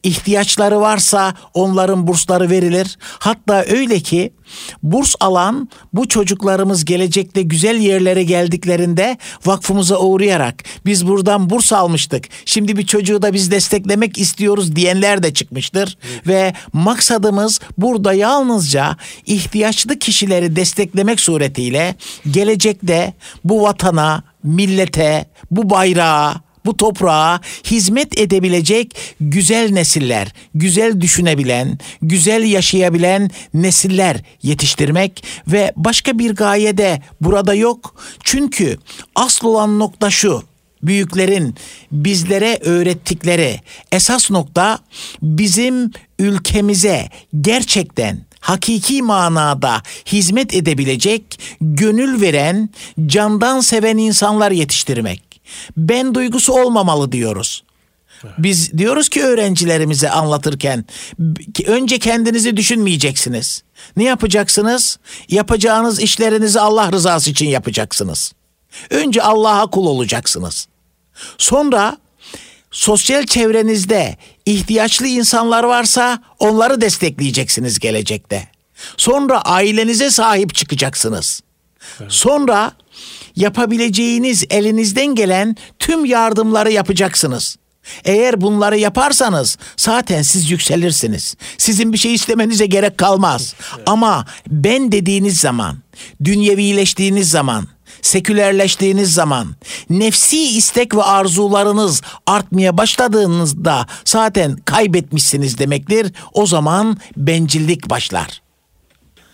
ihtiyaçları varsa onların bursları verilir. Hatta öyle ki burs alan bu çocuklarımız gelecekte güzel yerlere geldiklerinde vakfımıza uğrayarak biz buradan burs almıştık. Şimdi bir çocuğu da biz desteklemek istiyoruz diyenler de çıkmıştır. Ve maksadımız burada yalnızca ihtiyaçlı kişileri desteklemek suretiyle gelecekte bu vatana, millete, bu bayrağa, bu toprağa hizmet edebilecek güzel nesiller, güzel düşünebilen, güzel yaşayabilen nesiller yetiştirmek ve başka bir gaye de burada yok. Çünkü asıl olan nokta şu. Büyüklerin bizlere öğrettikleri esas nokta bizim ülkemize gerçekten hakiki manada hizmet edebilecek, gönül veren, candan seven insanlar yetiştirmek ben duygusu olmamalı diyoruz. Biz diyoruz ki öğrencilerimize anlatırken önce kendinizi düşünmeyeceksiniz. Ne yapacaksınız? Yapacağınız işlerinizi Allah rızası için yapacaksınız. Önce Allah'a kul olacaksınız. Sonra sosyal çevrenizde ihtiyaçlı insanlar varsa onları destekleyeceksiniz gelecekte. Sonra ailenize sahip çıkacaksınız. Sonra yapabileceğiniz elinizden gelen tüm yardımları yapacaksınız. Eğer bunları yaparsanız zaten siz yükselirsiniz. Sizin bir şey istemenize gerek kalmaz. Ama ben dediğiniz zaman, dünyevileştiğiniz zaman, sekülerleştiğiniz zaman, nefsi istek ve arzularınız artmaya başladığınızda zaten kaybetmişsiniz demektir. O zaman bencillik başlar.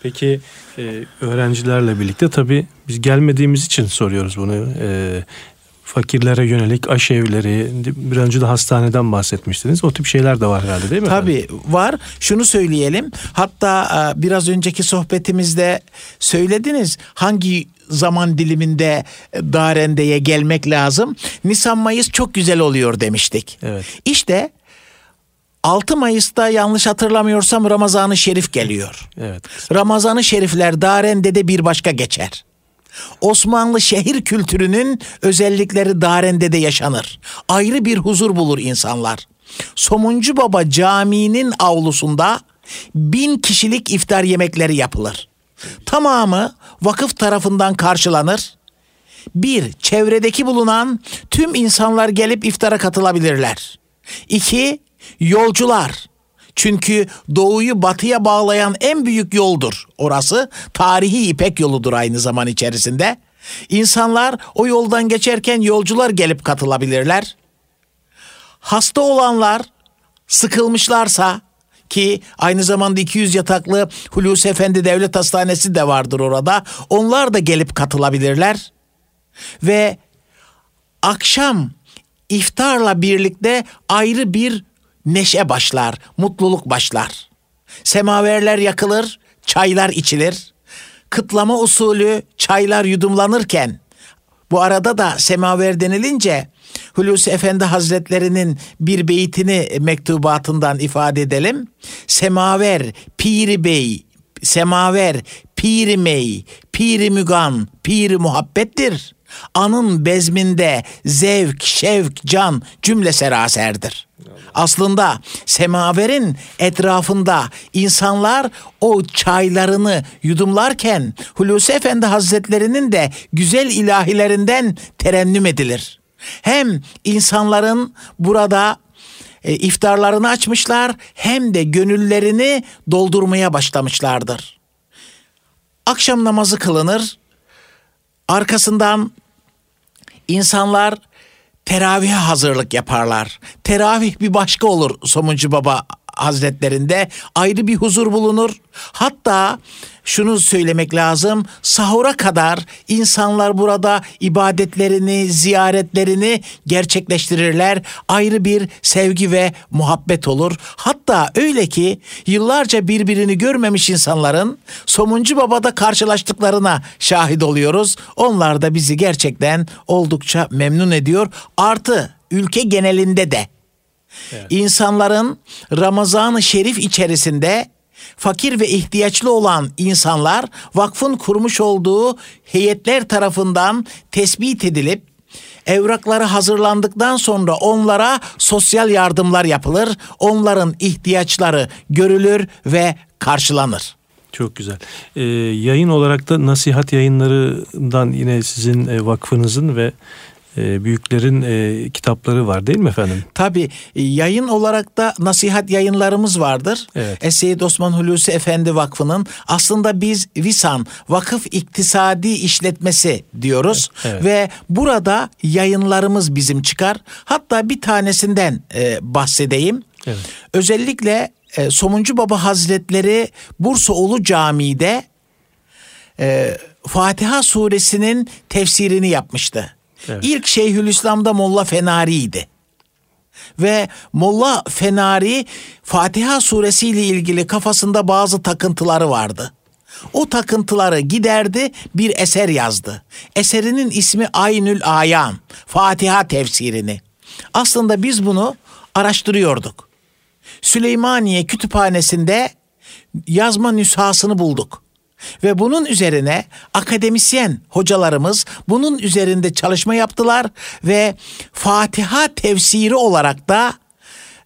Peki e, öğrencilerle birlikte tabii biz gelmediğimiz için soruyoruz bunu. E, fakirlere yönelik aşevleri, bir önce de hastaneden bahsetmiştiniz. O tip şeyler de var herhalde değil mi? Tabii efendim? var. Şunu söyleyelim. Hatta e, biraz önceki sohbetimizde söylediniz. Hangi zaman diliminde Darende'ye gelmek lazım? Nisan Mayıs çok güzel oluyor demiştik. Evet. İşte 6 Mayıs'ta yanlış hatırlamıyorsam Ramazan-ı Şerif geliyor. Evet. Ramazan-ı Şerifler Daren'de de bir başka geçer. Osmanlı şehir kültürünün özellikleri Daren'de de yaşanır. Ayrı bir huzur bulur insanlar. Somuncu Baba Camii'nin avlusunda bin kişilik iftar yemekleri yapılır. Tamamı vakıf tarafından karşılanır. Bir, çevredeki bulunan tüm insanlar gelip iftara katılabilirler. İki, Yolcular. Çünkü doğuyu batıya bağlayan en büyük yoldur. Orası tarihi İpek yoludur aynı zaman içerisinde. İnsanlar o yoldan geçerken yolcular gelip katılabilirler. Hasta olanlar sıkılmışlarsa ki aynı zamanda 200 yataklı Hulusi Efendi Devlet Hastanesi de vardır orada. Onlar da gelip katılabilirler. Ve akşam iftarla birlikte ayrı bir neşe başlar, mutluluk başlar. Semaverler yakılır, çaylar içilir. Kıtlama usulü çaylar yudumlanırken bu arada da semaver denilince Hulusi Efendi Hazretlerinin bir beytini mektubatından ifade edelim. Semaver, piri bey, semaver, piri mey, piri mügan, piri muhabbettir. Anın bezminde zevk, şevk, can cümle seraserdir. Aslında semaverin etrafında insanlar o çaylarını yudumlarken Hulusi Efendi Hazretlerinin de güzel ilahilerinden terennüm edilir. Hem insanların burada e, iftarlarını açmışlar hem de gönüllerini doldurmaya başlamışlardır. Akşam namazı kılınır. Arkasından insanlar teravihe hazırlık yaparlar. Teravih bir başka olur Somuncu Baba Hazretlerinde ayrı bir huzur bulunur. Hatta şunu söylemek lazım. Sahura kadar insanlar burada ibadetlerini, ziyaretlerini gerçekleştirirler. Ayrı bir sevgi ve muhabbet olur. Hatta öyle ki yıllarca birbirini görmemiş insanların Somuncu Baba'da karşılaştıklarına şahit oluyoruz. Onlar da bizi gerçekten oldukça memnun ediyor. Artı ülke genelinde de Evet. İnsanların Ramazan-ı Şerif içerisinde fakir ve ihtiyaçlı olan insanlar vakfın kurmuş olduğu heyetler tarafından tespit edilip evrakları hazırlandıktan sonra onlara sosyal yardımlar yapılır. Onların ihtiyaçları görülür ve karşılanır. Çok güzel. Ee, yayın olarak da nasihat yayınlarından yine sizin e, vakfınızın ve büyüklerin e, kitapları var değil mi efendim? Tabii e, yayın olarak da nasihat yayınlarımız vardır. Evet. Esseyyid Osman Hulusi Efendi Vakfı'nın aslında biz VİSAN Vakıf İktisadi İşletmesi diyoruz. Evet. Ve burada yayınlarımız bizim çıkar. Hatta bir tanesinden e, bahsedeyim. Evet. Özellikle e, Somuncu Baba Hazretleri Bursaoğlu Camii'de e, Fatiha suresinin tefsirini yapmıştı. Evet. İlk Şeyhülislam'da Molla Fenari'ydi. Ve Molla Fenari Fatiha suresiyle ilgili kafasında bazı takıntıları vardı. O takıntıları giderdi bir eser yazdı. Eserinin ismi Aynül Ayan, Fatiha tefsirini. Aslında biz bunu araştırıyorduk. Süleymaniye Kütüphanesi'nde yazma nüshasını bulduk. Ve bunun üzerine akademisyen hocalarımız bunun üzerinde çalışma yaptılar ve Fatiha tefsiri olarak da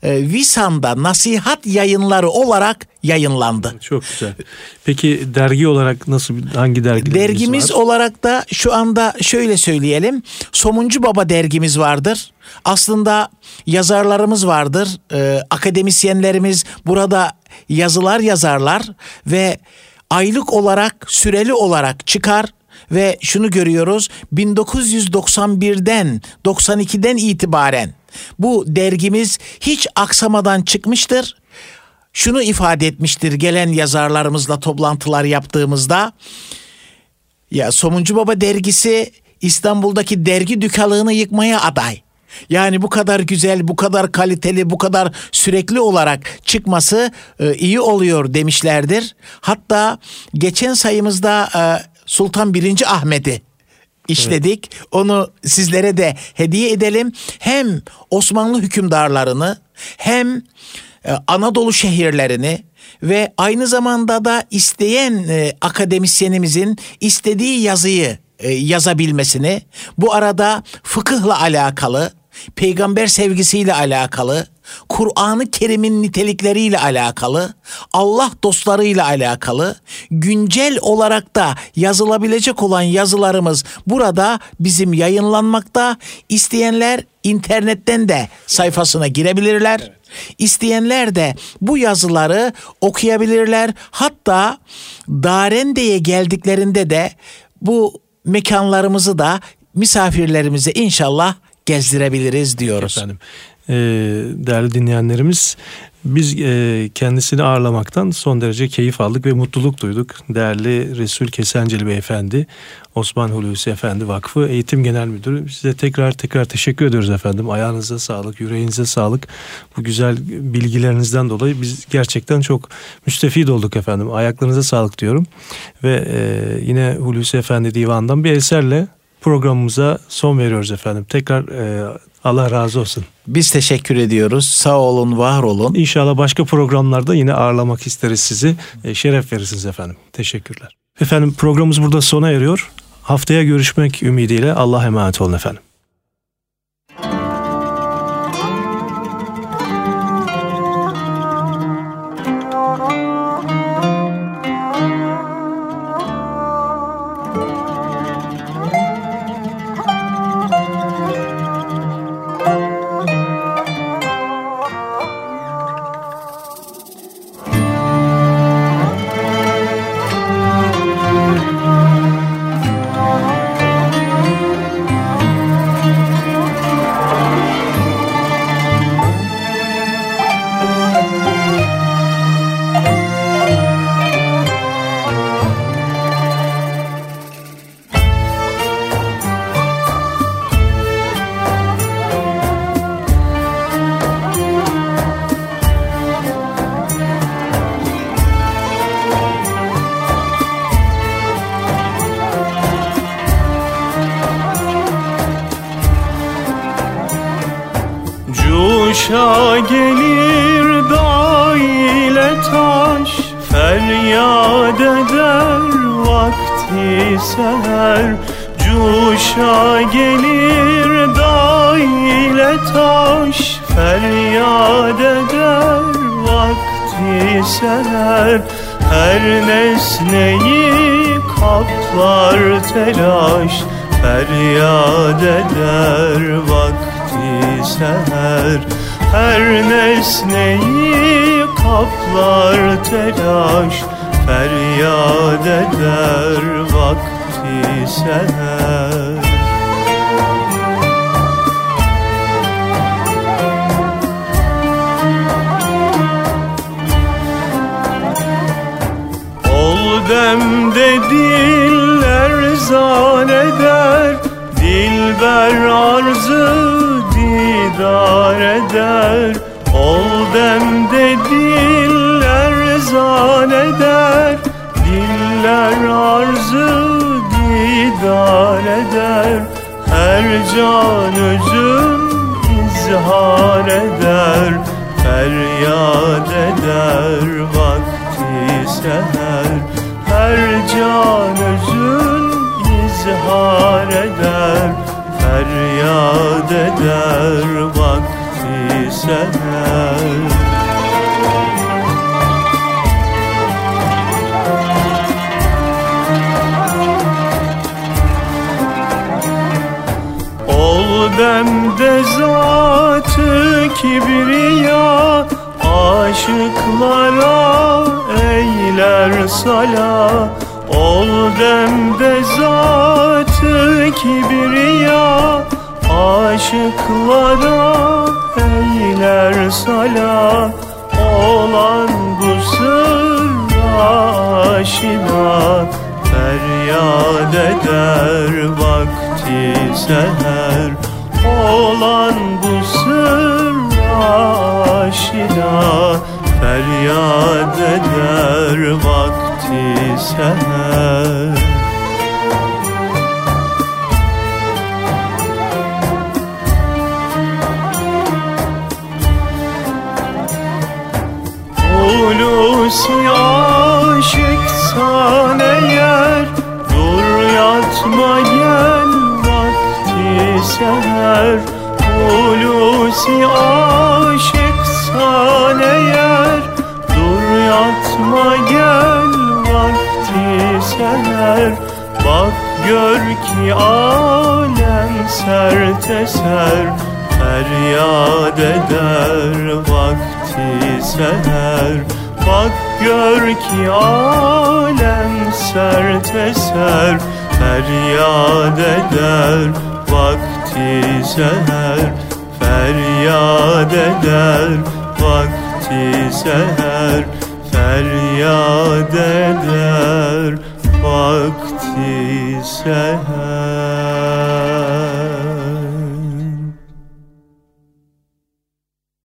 e, Visan'da nasihat yayınları olarak yayınlandı. Çok güzel. Peki dergi olarak nasıl hangi dergileriniz Dergimiz var? olarak da şu anda şöyle söyleyelim. Somuncu Baba dergimiz vardır. Aslında yazarlarımız vardır. Ee, akademisyenlerimiz burada yazılar yazarlar ve aylık olarak süreli olarak çıkar ve şunu görüyoruz 1991'den 92'den itibaren bu dergimiz hiç aksamadan çıkmıştır şunu ifade etmiştir gelen yazarlarımızla toplantılar yaptığımızda. Ya Somuncu Baba dergisi İstanbul'daki dergi dükkanlığını yıkmaya aday. Yani bu kadar güzel, bu kadar kaliteli, bu kadar sürekli olarak çıkması e, iyi oluyor demişlerdir. Hatta geçen sayımızda e, Sultan 1. Ahmet'i işledik. Onu sizlere de hediye edelim. Hem Osmanlı hükümdarlarını hem e, Anadolu şehirlerini ve aynı zamanda da isteyen e, akademisyenimizin istediği yazıyı e, yazabilmesini, bu arada fıkıhla alakalı, peygamber sevgisiyle alakalı, Kur'an-ı Kerim'in nitelikleriyle alakalı, Allah dostlarıyla alakalı, güncel olarak da yazılabilecek olan yazılarımız burada bizim yayınlanmakta. İsteyenler internetten de sayfasına girebilirler. İsteyenler de bu yazıları okuyabilirler. Hatta Darende'ye geldiklerinde de bu mekanlarımızı da misafirlerimize inşallah gezdirebiliriz diyoruz. Efendim, e, değerli dinleyenlerimiz biz e, kendisini ağırlamaktan son derece keyif aldık ve mutluluk duyduk. Değerli Resul Kesenceli Beyefendi, Osman Hulusi Efendi Vakfı Eğitim Genel Müdürü. Size tekrar tekrar teşekkür ediyoruz efendim. Ayağınıza sağlık, yüreğinize sağlık. Bu güzel bilgilerinizden dolayı biz gerçekten çok müstefid olduk efendim. Ayaklarınıza sağlık diyorum. Ve e, yine Hulusi Efendi Divan'dan bir eserle programımıza son veriyoruz efendim. Tekrar e, Allah razı olsun. Biz teşekkür ediyoruz. Sağ olun, var olun. İnşallah başka programlarda yine ağırlamak isteriz sizi. E, şeref verirsiniz efendim. Teşekkürler. Efendim programımız burada sona eriyor. Haftaya görüşmek ümidiyle Allah'a emanet olun efendim. Cuşa gelir dağ ile taş. Feryat eder vakti seher Cuşa gelir dağ ile taş. Feryat eder vakti seher Her nesneyi kaplar telaş. Feryat eder vakti seher. Her nesneyi kaplar telaş Feryat eder vakti seher. Ol demde diller zanneder Dilber arzı didar eder Ol demde diller zanneder Diller arzı didar eder Her can özüm izhar eder. Feryat eder vakti seher Her can özün izhar eder Feryat eder vakti seher. Ol demde zatı kibriya Aşıklara eyler sala Ol demde zatı kibriya Aşıklara eyler sala Olan bu sırra aşina Feryat eder vakti seher. Olan bu sırra aşina Feryat eder vakti seher Hulusi aşık Dur yatma gel vakti seher. Hulusi aşık sana eğer Dur yatma gel vakti seher Bak gör ki alem sert eser. Feryat eder vakti seher Bak gör ki alem sert eser. Feryat eder vakti seher Feryat eder vakti seher feryat eder vakti seher.